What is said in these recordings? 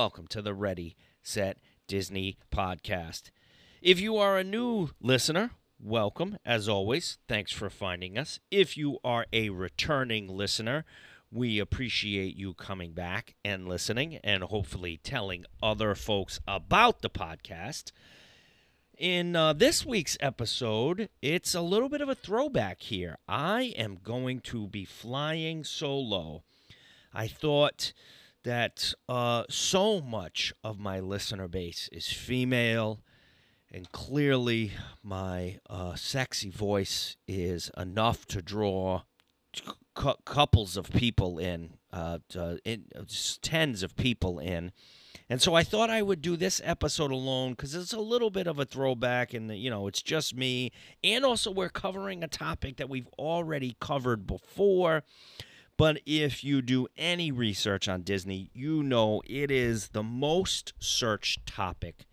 welcome to the Ready, Set, Disney podcast. If you are a new listener, welcome. As always, thanks for finding us. If you are a returning listener, we appreciate you coming back and listening and hopefully telling other folks about the podcast. In uh, this week's episode, it's a little bit of a throwback here. I am going to be flying solo. I thought that uh, so much of my listener base is female, and clearly my uh, sexy voice is enough to draw couples of people in, uh, in, tens of people in. And so I thought I would do this episode alone because it's a little bit of a throwback, and you know, it's just me. And also, we're covering a topic that we've already covered before. But if you do any research on Disney, you know it is the most searched topic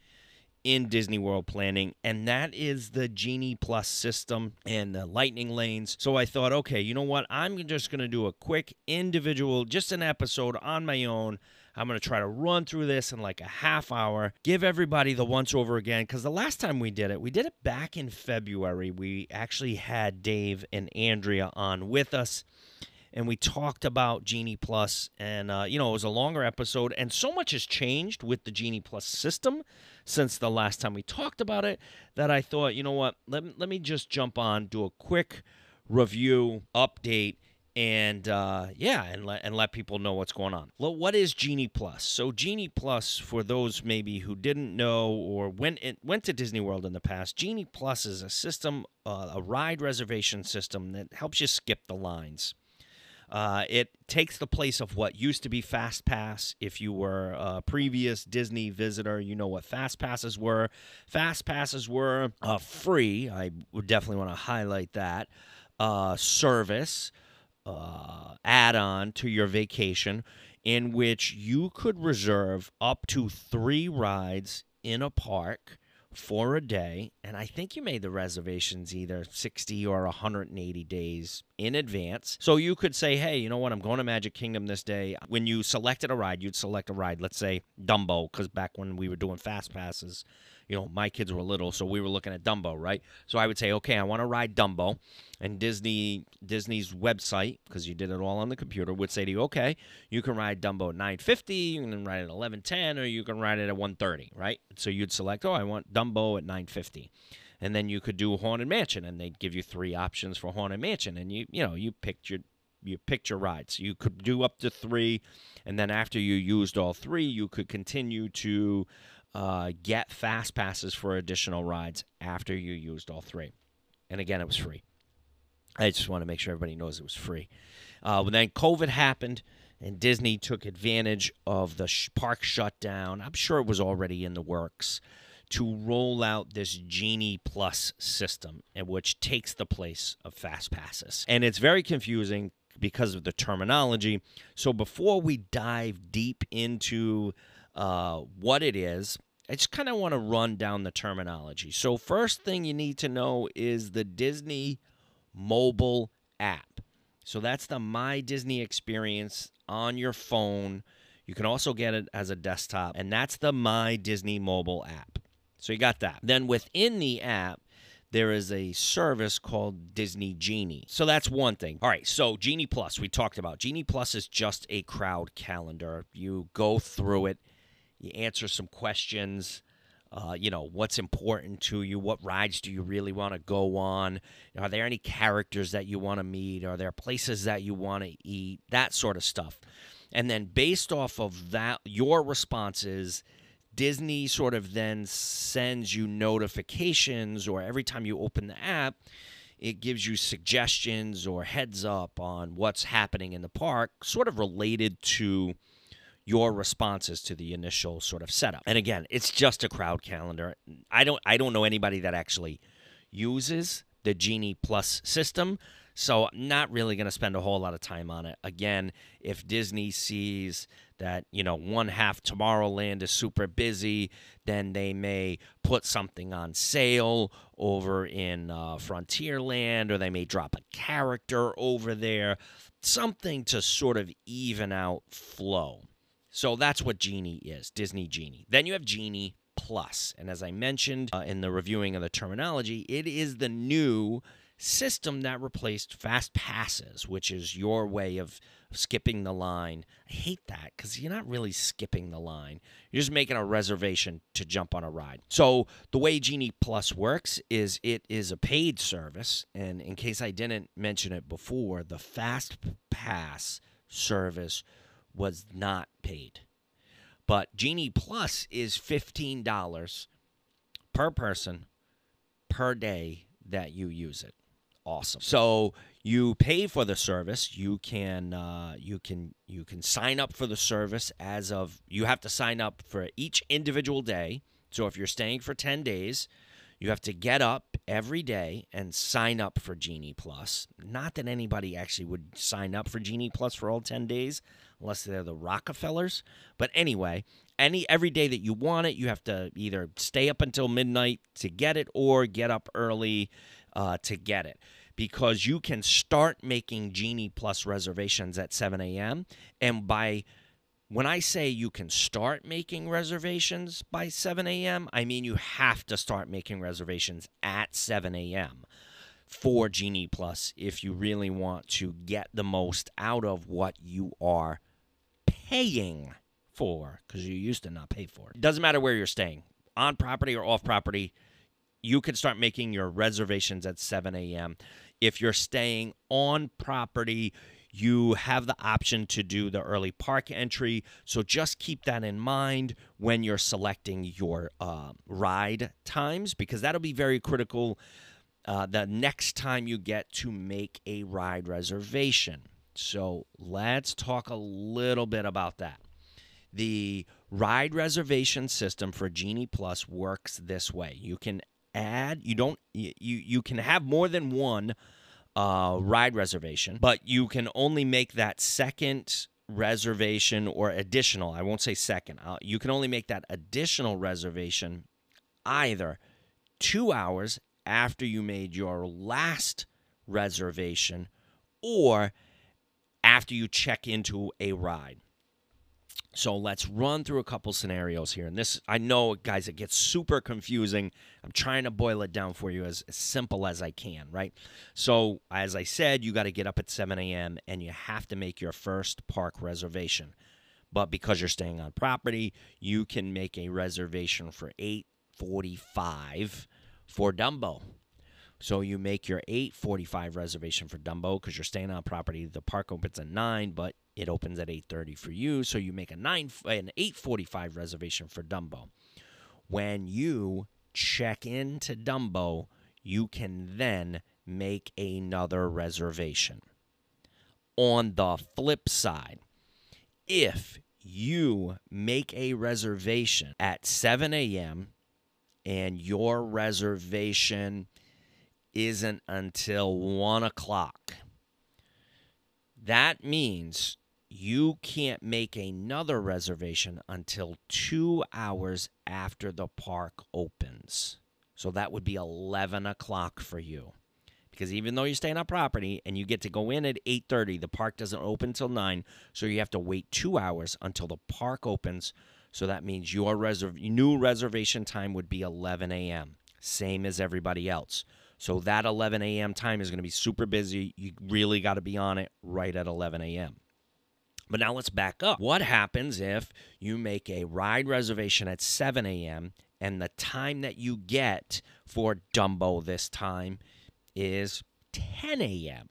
in Disney World planning, and that is the Genie Plus system and the lightning lanes. So I thought, okay, you know what? I'm just going to do a quick individual, just an episode on my own. I'm going to try to run through this in like a half hour, give everybody the once over again. Because the last time we did it, we did it back in February. We actually had Dave and Andrea on with us and we talked about Genie Plus, and uh, you know it was a longer episode, and so much has changed with the Genie Plus system since the last time we talked about it that I thought, you know what, let let me just jump on, do a quick review, update, and uh, yeah, and let and let people know what's going on. Well, what is Genie Plus? So Genie Plus, for those maybe who didn't know or went in, went to Disney World in the past, Genie Plus is a system, uh, a ride reservation system that helps you skip the lines. Uh, it takes the place of what used to be Fast Pass. If you were a previous Disney visitor, you know what Fast Passes were. Fast Passes were uh, free. I would definitely want to highlight that. Uh, service, uh, add on to your vacation, in which you could reserve up to three rides in a park for a day. And I think you made the reservations either 60 or 180 days in advance. So you could say, hey, you know what? I'm going to Magic Kingdom this day. When you selected a ride, you'd select a ride, let's say Dumbo, because back when we were doing fast passes, you know, my kids were little, so we were looking at Dumbo, right? So I would say, okay, I want to ride Dumbo, and Disney Disney's website, because you did it all on the computer, would say to you, okay, you can ride Dumbo at 950, you can ride it at 1110, or you can ride it at 130, right? So you'd select, oh, I want Dumbo at 950 and then you could do haunted mansion and they'd give you three options for haunted mansion and you you know you picked your you picked your rides you could do up to three and then after you used all three you could continue to uh, get fast passes for additional rides after you used all three. And again, it was free. I just want to make sure everybody knows it was free. Uh, when then COVID happened and Disney took advantage of the sh- park shutdown, I'm sure it was already in the works to roll out this Genie Plus system, which takes the place of Fast Passes. And it's very confusing because of the terminology. So before we dive deep into uh, what it is, I just kind of want to run down the terminology. So, first thing you need to know is the Disney mobile app. So, that's the My Disney experience on your phone. You can also get it as a desktop, and that's the My Disney mobile app. So, you got that. Then within the app, there is a service called Disney Genie. So that's one thing. All right, so Genie Plus, we talked about. Genie Plus is just a crowd calendar. You go through it you answer some questions. Uh, you know, what's important to you? What rides do you really want to go on? Are there any characters that you want to meet? Are there places that you want to eat? That sort of stuff. And then based off of that, your responses, Disney sort of then sends you notifications, or every time you open the app, it gives you suggestions or heads up on what's happening in the park, sort of related to your responses to the initial sort of setup. And again, it's just a crowd calendar. I don't I don't know anybody that actually uses the Genie Plus system. So I'm not really going to spend a whole lot of time on it. Again, if Disney sees that, you know, one half Tomorrowland is super busy, then they may put something on sale over in uh, Frontierland, or they may drop a character over there, something to sort of even out flow. So that's what Genie is, Disney Genie. Then you have Genie Plus. And as I mentioned uh, in the reviewing of the terminology, it is the new system that replaced fast passes, which is your way of skipping the line. I hate that because you're not really skipping the line. You're just making a reservation to jump on a ride. So the way Genie Plus works is it is a paid service. And in case I didn't mention it before, the Fast Pass service was not paid. But Genie Plus is $15 per person per day that you use it awesome. So you pay for the service. You can uh, you can you can sign up for the service as of you have to sign up for each individual day. So if you're staying for ten days, you have to get up every day and sign up for Genie Plus. Not that anybody actually would sign up for Genie Plus for all 10 days unless they're the Rockefellers. But anyway, any every day that you want it, you have to either stay up until midnight to get it or get up early uh, to get it because you can start making Genie Plus reservations at 7 a.m. And by when I say you can start making reservations by 7 a.m., I mean you have to start making reservations at 7 a.m. for Genie Plus if you really want to get the most out of what you are paying for, because you used to not pay for it. Doesn't matter where you're staying, on property or off property, you can start making your reservations at 7 a.m. If you're staying on property, you have the option to do the early park entry. So just keep that in mind when you're selecting your uh, ride times because that'll be very critical uh, the next time you get to make a ride reservation. So let's talk a little bit about that. The ride reservation system for Genie Plus works this way. You can add. You don't. You you can have more than one uh, ride reservation, but you can only make that second reservation or additional. I won't say second. Uh, you can only make that additional reservation either two hours after you made your last reservation or after you check into a ride. So let's run through a couple scenarios here. And this, I know, guys, it gets super confusing. I'm trying to boil it down for you as, as simple as I can, right? So, as I said, you got to get up at 7 a.m. and you have to make your first park reservation. But because you're staying on property, you can make a reservation for 8:45 for Dumbo. So you make your 8:45 reservation for Dumbo because you're staying on property. The park opens at 9, but it opens at 8:30 for you, so you make a 9 an 8:45 reservation for Dumbo. When you check into Dumbo, you can then make another reservation. On the flip side, if you make a reservation at 7 a.m. and your reservation isn't until 1 o'clock, that means you can't make another reservation until two hours after the park opens. So that would be 11 o'clock for you. Because even though you're staying on property and you get to go in at 8:30, the park doesn't open until 9, so you have to wait 2 hours until the park opens. So that means your reserv- new reservation time would be 11 a.m., same as everybody else. So that 11 a.m. time is going to be super busy. You really got to be on it right at 11 a.m. But now let's back up. What happens if you make a ride reservation at 7 a.m. and the time that you get for Dumbo this time is 10 a.m.?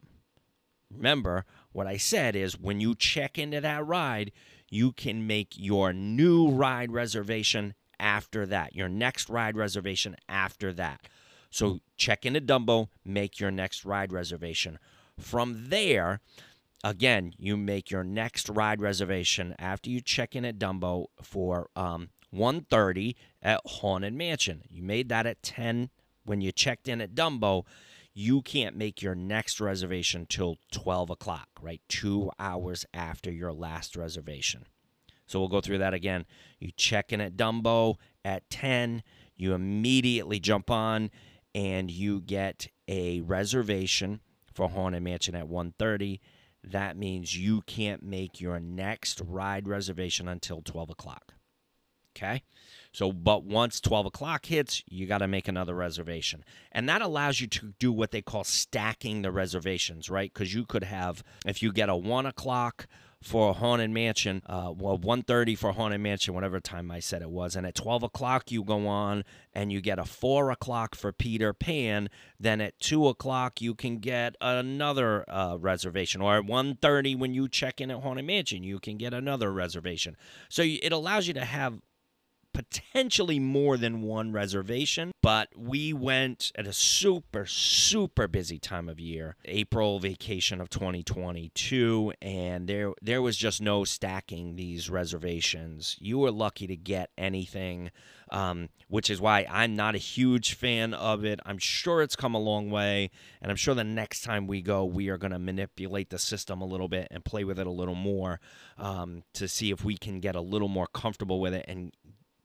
Remember, what I said is when you check into that ride, you can make your new ride reservation after that, your next ride reservation after that. So check into Dumbo, make your next ride reservation. From there, again, you make your next ride reservation after you check in at Dumbo for um, 1.30 at Haunted Mansion. You made that at 10 when you checked in at Dumbo. You can't make your next reservation till 12 o'clock, right? Two hours after your last reservation. So we'll go through that again. You check in at Dumbo at 10. You immediately jump on and you get a reservation for Haunted Mansion at 1.30 that means you can't make your next ride reservation until 12 o'clock. Okay? So, but once 12 o'clock hits, you got to make another reservation. And that allows you to do what they call stacking the reservations, right? Because you could have, if you get a 1 o'clock, for a Haunted Mansion, uh, well, 1.30 for Haunted Mansion, whatever time I said it was. And at 12 o'clock, you go on and you get a 4 o'clock for Peter Pan. Then at 2 o'clock, you can get another uh, reservation. Or at 1.30, when you check in at Haunted Mansion, you can get another reservation. So it allows you to have potentially more than one reservation, but we went at a super, super busy time of year, April vacation of 2022, and there there was just no stacking these reservations. You were lucky to get anything, um, which is why I'm not a huge fan of it. I'm sure it's come a long way, and I'm sure the next time we go, we are going to manipulate the system a little bit and play with it a little more um, to see if we can get a little more comfortable with it and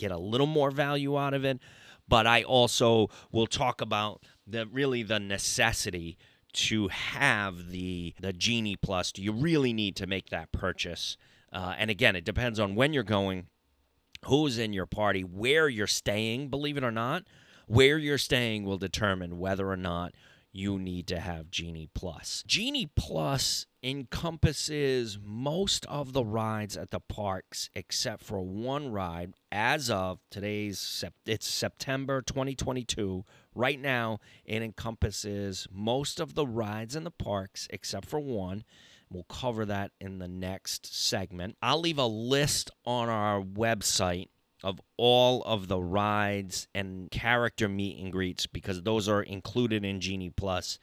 get a little more value out of it. But I also will talk about the really the necessity to have the the Genie Plus. Do you really need to make that purchase? Uh, and again, it depends on when you're going, who's in your party, where you're staying. Believe it or not, where you're staying will determine whether or not you need to have Genie Plus. Genie Plus encompasses most of the rides at the parks except for one ride as of today's it's September 2022 right now it encompasses most of the rides in the parks except for one. We'll cover that in the next segment. I'll leave a list on our website of all of the rides and character meet and greets because those are included in Genie Plus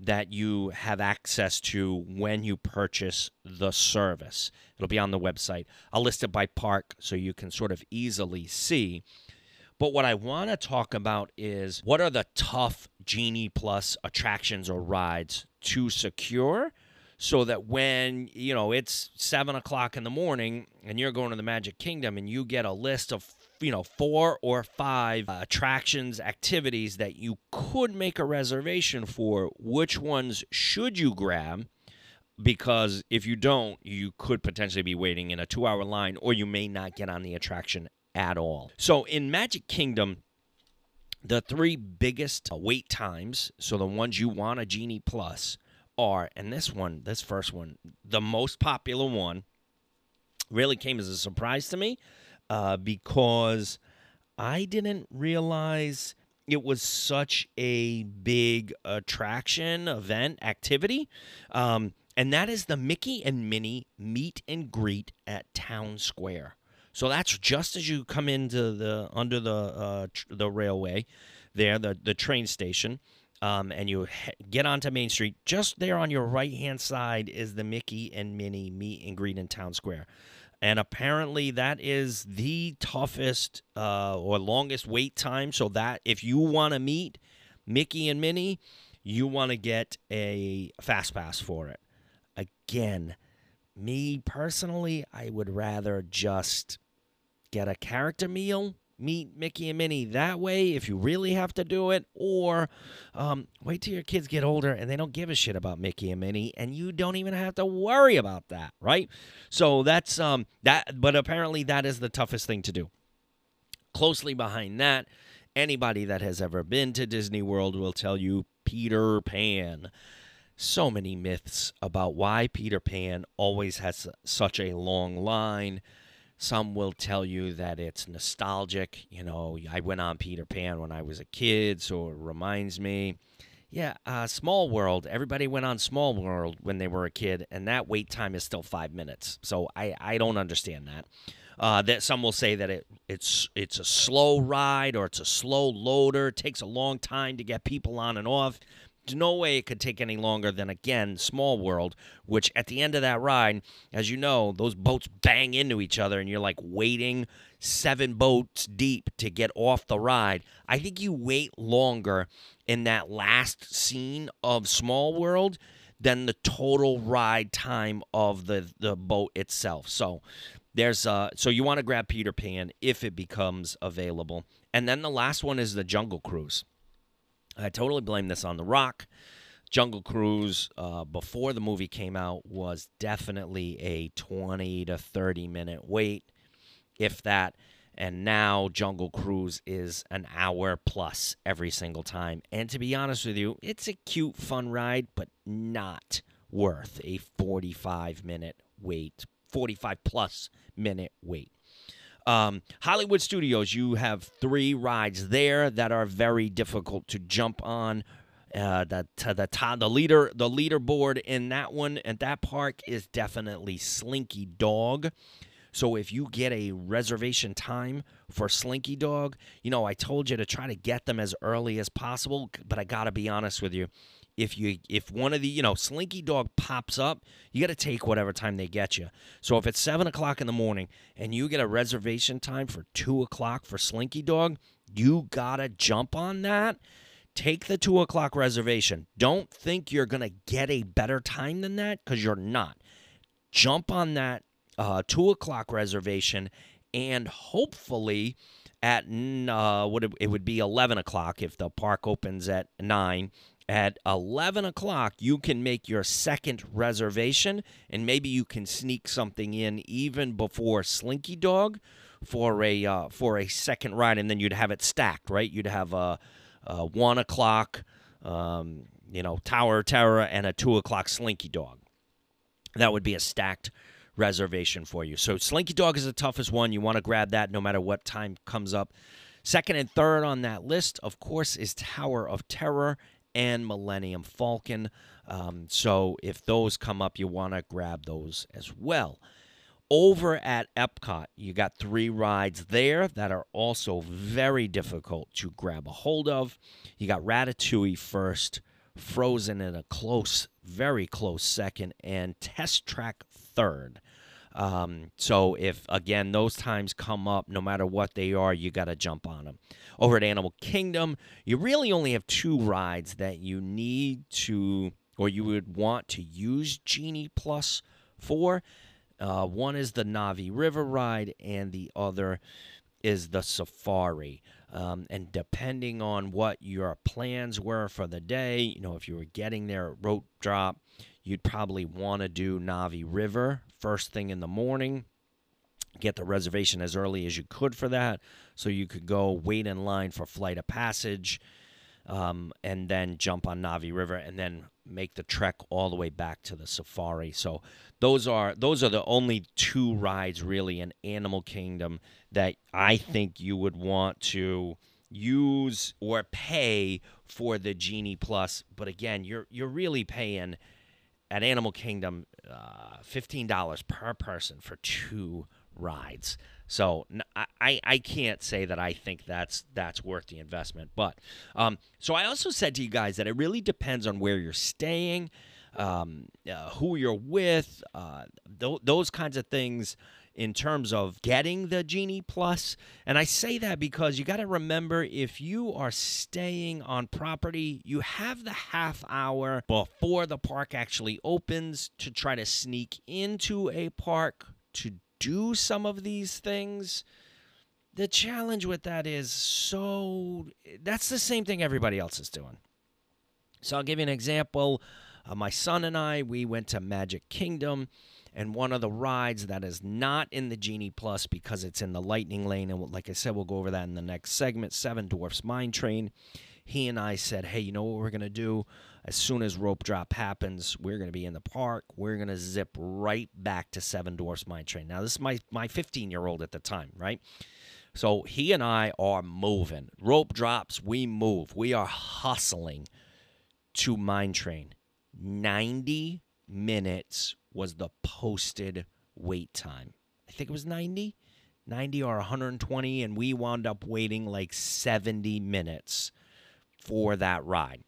that you have access to when you purchase the service. It'll be on the website. I'll list it by park so you can sort of easily see. But what I want to talk about is what are the tough Genie Plus attractions or rides to secure so that when you know it's seven o'clock in the morning and you're going to the Magic Kingdom and you get a list of you know four or five uh, attractions activities that you could make a reservation for which ones should you grab? Because if you don't you could potentially be waiting in a 2 hour line or you may not get on the attraction at all. So in magic kingdom the three biggest wait times so the ones you want a genie plus are, and this one, this first one, the most popular one, really came as a surprise to me uh, because I didn't realize it was such a big attraction, event, activity. Um, and that is the Mickey and Minnie meet and greet at Town Square. So that's just as you come into the under the uh, tr- the railway, there the the train station um, and you get onto Main Street. Just there on your right hand side is the Mickey and Minnie meet and greet in Town Square. And apparently, that is the toughest uh, or longest wait time. So, that if you want to meet Mickey and Minnie, you want to get a fast pass for it. Again, me personally, I would rather just get a character meal meet Mickey and Minnie that way if you really have to do it, or um, wait till your kids get older and they don't give a shit about Mickey and Minnie, and you don't even have to worry about that, right? So that's um that, but apparently that is the toughest thing to do. Closely behind that, anybody that has ever been to Disney World will tell you Peter Pan. So many myths about why Peter Pan always has such a long line some will tell you that it's nostalgic. You know, I went on Peter Pan when I was a kid, so it reminds me. Yeah, uh, Small World. Everybody went on Small World when they were a kid, and that wait time is still five minutes. So I, I don't understand that. Uh, that some will say that it it's it's a slow ride or it's a slow loader. It takes a long time to get people on and off no way it could take any longer than again Small World, which at the end of that ride, as you know, those boats bang into each other, and you're like waiting seven boats deep to get off the ride. I think you wait longer in that last scene of Small World than the total ride time of the the boat itself. So there's uh so you want to grab Peter Pan if it becomes available. And then the last one is the Jungle Cruise. I totally blame this on The Rock. Jungle Cruise uh, before the movie came out was definitely a 20 to 30 minute wait, if that. And now Jungle Cruise is an hour plus every single time. And to be honest with you, it's a cute, fun ride, but not worth a 45 minute wait, 45 plus minute wait. Um, Hollywood Studios, you have three rides there that are very difficult to jump on. Uh, the to the the leader, the leaderboard in that one at that park is definitely Slinky Dog. So if you get a reservation time for Slinky Dog, you know I told you to try to get them as early as possible. But I gotta be honest with you, if you if one of the you know Slinky Dog pops up, you got to take whatever time they get you. So if it's seven o'clock in the morning and you get a reservation time for two o'clock for Slinky Dog, you gotta jump on that Take the two o'clock reservation. Don't think you're to get a better time than that because you're not. Jump on that uh, two o'clock reservation and hopefully at uh, what it, it would be 11 o'clock if the park opens at 9 at 11 o'clock you can make your second reservation and maybe you can sneak something in even before slinky dog for a uh, for a second ride and then you'd have it stacked right you'd have a uh, one o'clock, um, you know, Tower of Terror, and a two o'clock Slinky Dog. That would be a stacked reservation for you. So Slinky Dog is the toughest one. You want to grab that no matter what time comes up. Second and third on that list, of course, is Tower of Terror and Millennium Falcon. Um, so if those come up, you want to grab those as well. Over at Epcot, you got three rides there that are also very difficult to grab a hold of. You got Ratatouille first, Frozen in a close, very close second, and Test Track third. Um, so if again those times come up, no matter what they are, you got to jump on them. Over at Animal Kingdom, you really only have two rides that you need to, or you would want to use Genie Plus for. Uh, one is the Na'vi River ride, and the other is the Safari. Um, and depending on what your plans were for the day, you know, if you were getting there at rope drop, you'd probably want to do Na'vi River first thing in the morning. Get the reservation as early as you could for that, so you could go wait in line for flight of passage, um, and then jump on Navi River, and then make the trek all the way back to the safari. So those are those are the only two rides really in Animal Kingdom that I think you would want to use or pay for the Genie Plus. But again, you're you're really paying at Animal Kingdom uh, fifteen dollars per person for two rides. So I, I can't say that I think that's that's worth the investment. But um, so I also said to you guys that it really depends on where you're staying, um, uh, who you're with, uh, th- those kinds of things in terms of getting the Genie Plus. And I say that because you got to remember if you are staying on property, you have the half hour before the park actually opens to try to sneak into a park to do some of these things. The challenge with that is so that's the same thing everybody else is doing. So I'll give you an example. Uh, my son and I, we went to Magic Kingdom, and one of the rides that is not in the Genie Plus because it's in the Lightning Lane, and like I said, we'll go over that in the next segment. Seven Dwarfs Mine Train. He and I said, "Hey, you know what we're gonna do? as soon as rope drop happens, we're going to be in the park. We're going to zip right back to Seven Dwarfs Mine Train. Now, this is my my 15 year old at the time, right? So he and I are moving. Rope drops, we move. We are hustling to Mine Train. 90 minutes was the posted wait time. I think it was 90, 90 or 120, and we wound up waiting like 70 minutes for that ride.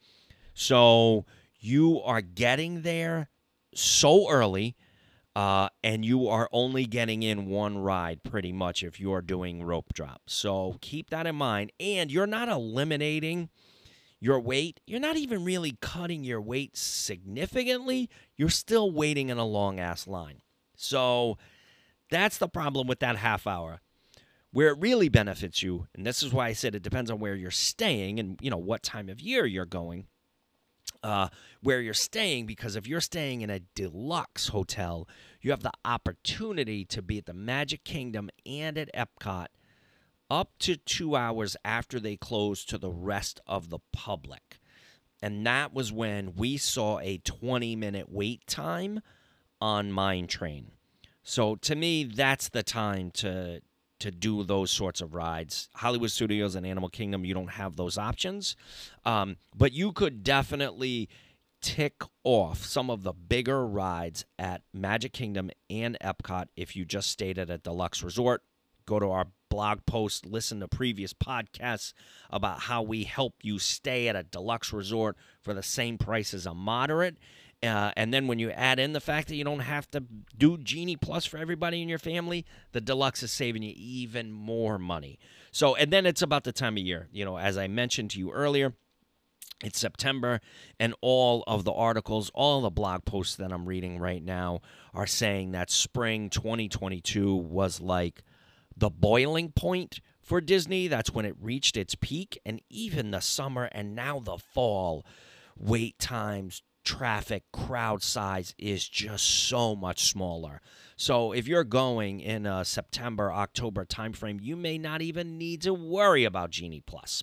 So you are getting there so early, uh, and you are only getting in one ride pretty much if you're doing rope drop. So keep that in mind. And you're not eliminating your wait, you're not even really cutting your wait significantly. You're still waiting in a long ass line. So that's the problem with that half hour. Where it really benefits you, and this is why I said it depends on where you're staying and you know what time of year you're going uh, where you're staying because if you're staying in a deluxe hotel, you have the opportunity to be at the Magic Kingdom and at Epcot up to two hours after they closed to the rest of the public. And that was when we saw a 20 minute wait time on Mine Train. So to me, that's the time to to do those sorts of rides. Hollywood Studios and Animal Kingdom, you don't have those options, um, but you could definitely tick off some of the bigger rides at Magic Kingdom and Epcot if you just stayed at a deluxe resort. Go to our blog post, listen to previous podcasts about how we help you stay at a deluxe resort for the same price as a moderate. Uh, and then when you add in the fact that you don't have to do Genie Plus for everybody in your family, the deluxe is saving you even more money. So, and then it's about the time of year. You know, as I mentioned to you earlier, it's September, and all of the articles, all the blog posts that I'm reading right now are saying that spring 2022 was like the boiling point for Disney. That's when it reached its peak, and even the summer and now the fall wait times, traffic, crowd size is just so much smaller. So if you're going in a September, October timeframe, you may not even need to worry about Genie Plus.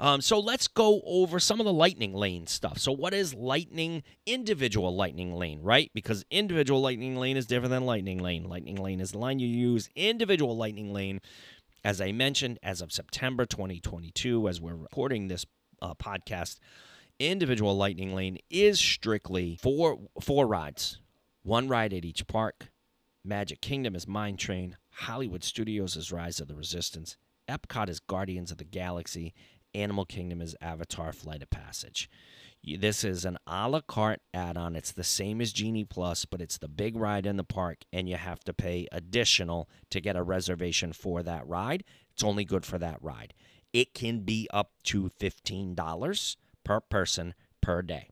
Um, so let's go over some of the lightning lane stuff. So what is lightning individual lightning lane, right? Because individual lightning lane is different than lightning lane. Lightning lane is the line you use. Individual lightning lane, as I mentioned, as of September 2022, as we're recording this uh, podcast, individual lightning lane is strictly four four rides, one ride at each park. Magic Kingdom is Mine Train. Hollywood Studios is Rise of the Resistance. Epcot is Guardians of the Galaxy, Animal Kingdom is Avatar Flight of Passage. This is an a la carte add on. It's the same as Genie Plus, but it's the big ride in the park, and you have to pay additional to get a reservation for that ride. It's only good for that ride. It can be up to $15 per person per day.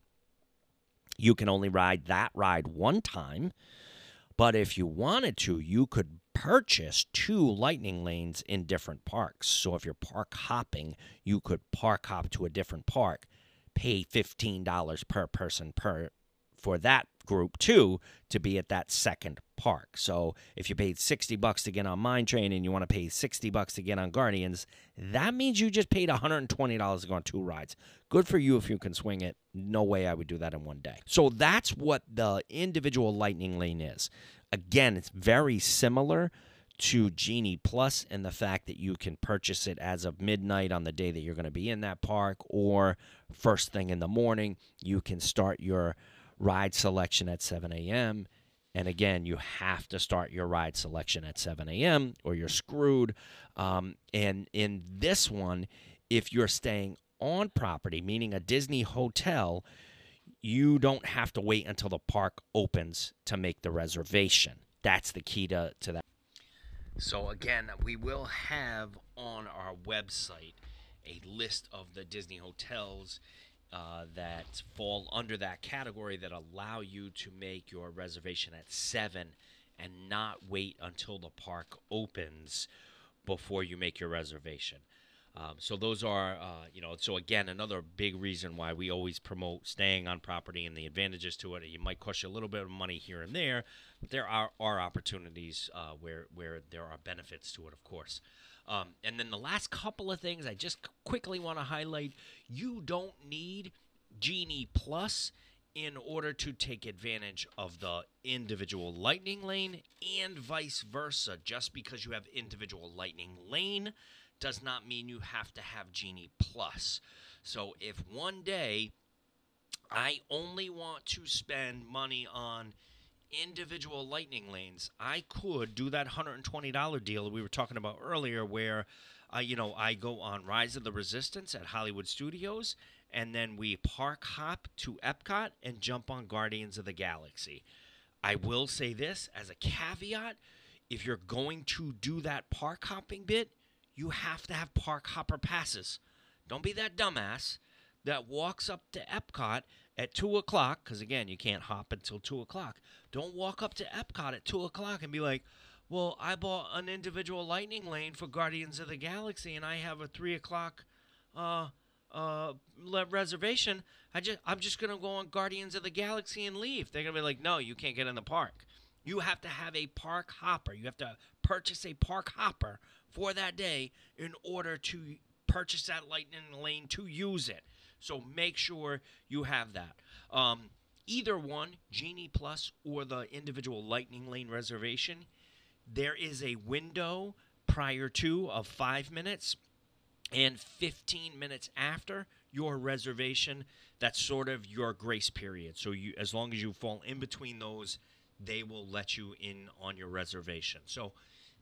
You can only ride that ride one time, but if you wanted to, you could purchase two lightning lanes in different parks. So if you're park hopping, you could park hop to a different park, pay $15 per person per for that group too to be at that second park. So if you paid 60 bucks to get on Mine Train and you want to pay 60 bucks to get on Guardians, that means you just paid $120 to go on two rides. Good for you if you can swing it. No way I would do that in one day. So that's what the individual lightning lane is. Again, it's very similar to Genie Plus and the fact that you can purchase it as of midnight on the day that you're going to be in that park or first thing in the morning. You can start your ride selection at 7 a.m. And again, you have to start your ride selection at 7 a.m. or you're screwed. Um, and in this one, if you're staying on property, meaning a Disney hotel, you don't have to wait until the park opens to make the reservation. That's the key to, to that. So, again, we will have on our website a list of the Disney hotels uh, that fall under that category that allow you to make your reservation at 7 and not wait until the park opens before you make your reservation. Um, so those are, uh, you know, so again, another big reason why we always promote staying on property and the advantages to it. It might cost you a little bit of money here and there, but there are, are opportunities uh, where where there are benefits to it, of course. Um, and then the last couple of things I just quickly want to highlight: you don't need Genie Plus in order to take advantage of the individual lightning lane and vice versa. Just because you have individual lightning lane does not mean you have to have Genie Plus. So if one day I only want to spend money on individual lightning lanes, I could do that $120 deal we were talking about earlier where uh, you know, I go on Rise of the Resistance at Hollywood Studios and then we park hop to Epcot and jump on Guardians of the Galaxy. I will say this as a caveat, if you're going to do that park hopping bit, you have to have park hopper passes. Don't be that dumbass that walks up to Epcot at 2 o'clock, because again, you can't hop until 2 o'clock. Don't walk up to Epcot at 2 o'clock and be like, well, I bought an individual lightning lane for Guardians of the Galaxy and I have a 3 o'clock uh, uh, reservation. I just I'm just gonna go on Guardians of the Galaxy and leave. They're gonna be like, no, you can't get in the park. You have to have a park hopper. You have to purchase a park hopper for that day in order to purchase that lightning lane to use it. So make sure you have that. Um, either one, Genie Plus or the individual lightning lane reservation, there is a window prior to of five minutes and 15 minutes after your reservation that's sort of your grace period so you as long as you fall in between those they will let you in on your reservation so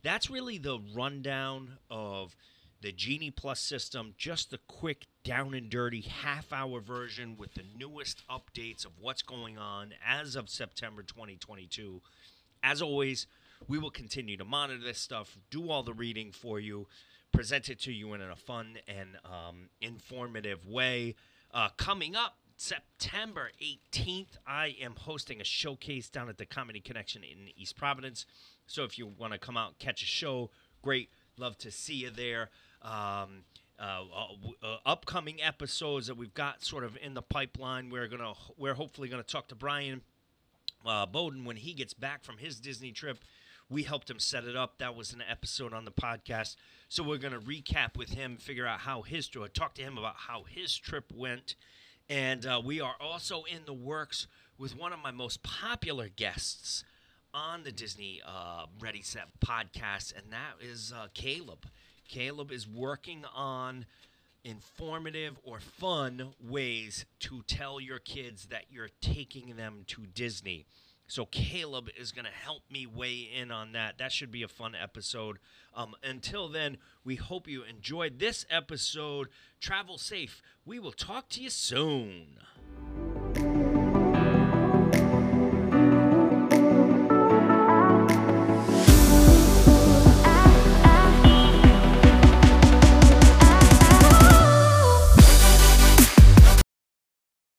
that's really the rundown of the genie plus system just the quick down and dirty half hour version with the newest updates of what's going on as of september 2022 as always we will continue to monitor this stuff do all the reading for you present it to you in a fun and um, informative way. Uh, coming up September 18th, I am hosting a showcase down at the Comedy Connection in East Providence. So if you want to come out and catch a show, great. Love to see you there. Um, uh, uh, uh, upcoming episodes that we've got sort of in the pipeline. We're gonna we're hopefully gonna talk to Brian uh, Bowden when he gets back from his Disney trip. We helped him set it up. That was an episode on the podcast. So we're to recap with him, figure out how his trip, talk to him about how his trip went. And uh, we are also in the works with one of my most popular guests on the Disney uh, Ready Set podcast, and that is uh, Caleb. Caleb is working on informative or fun ways to tell your kids that you're taking them to Disney. So Caleb is going to help me weigh in on that. That should be a fun episode. Um, until then, we hope you enjoyed this episode. Travel safe. We will talk to you soon.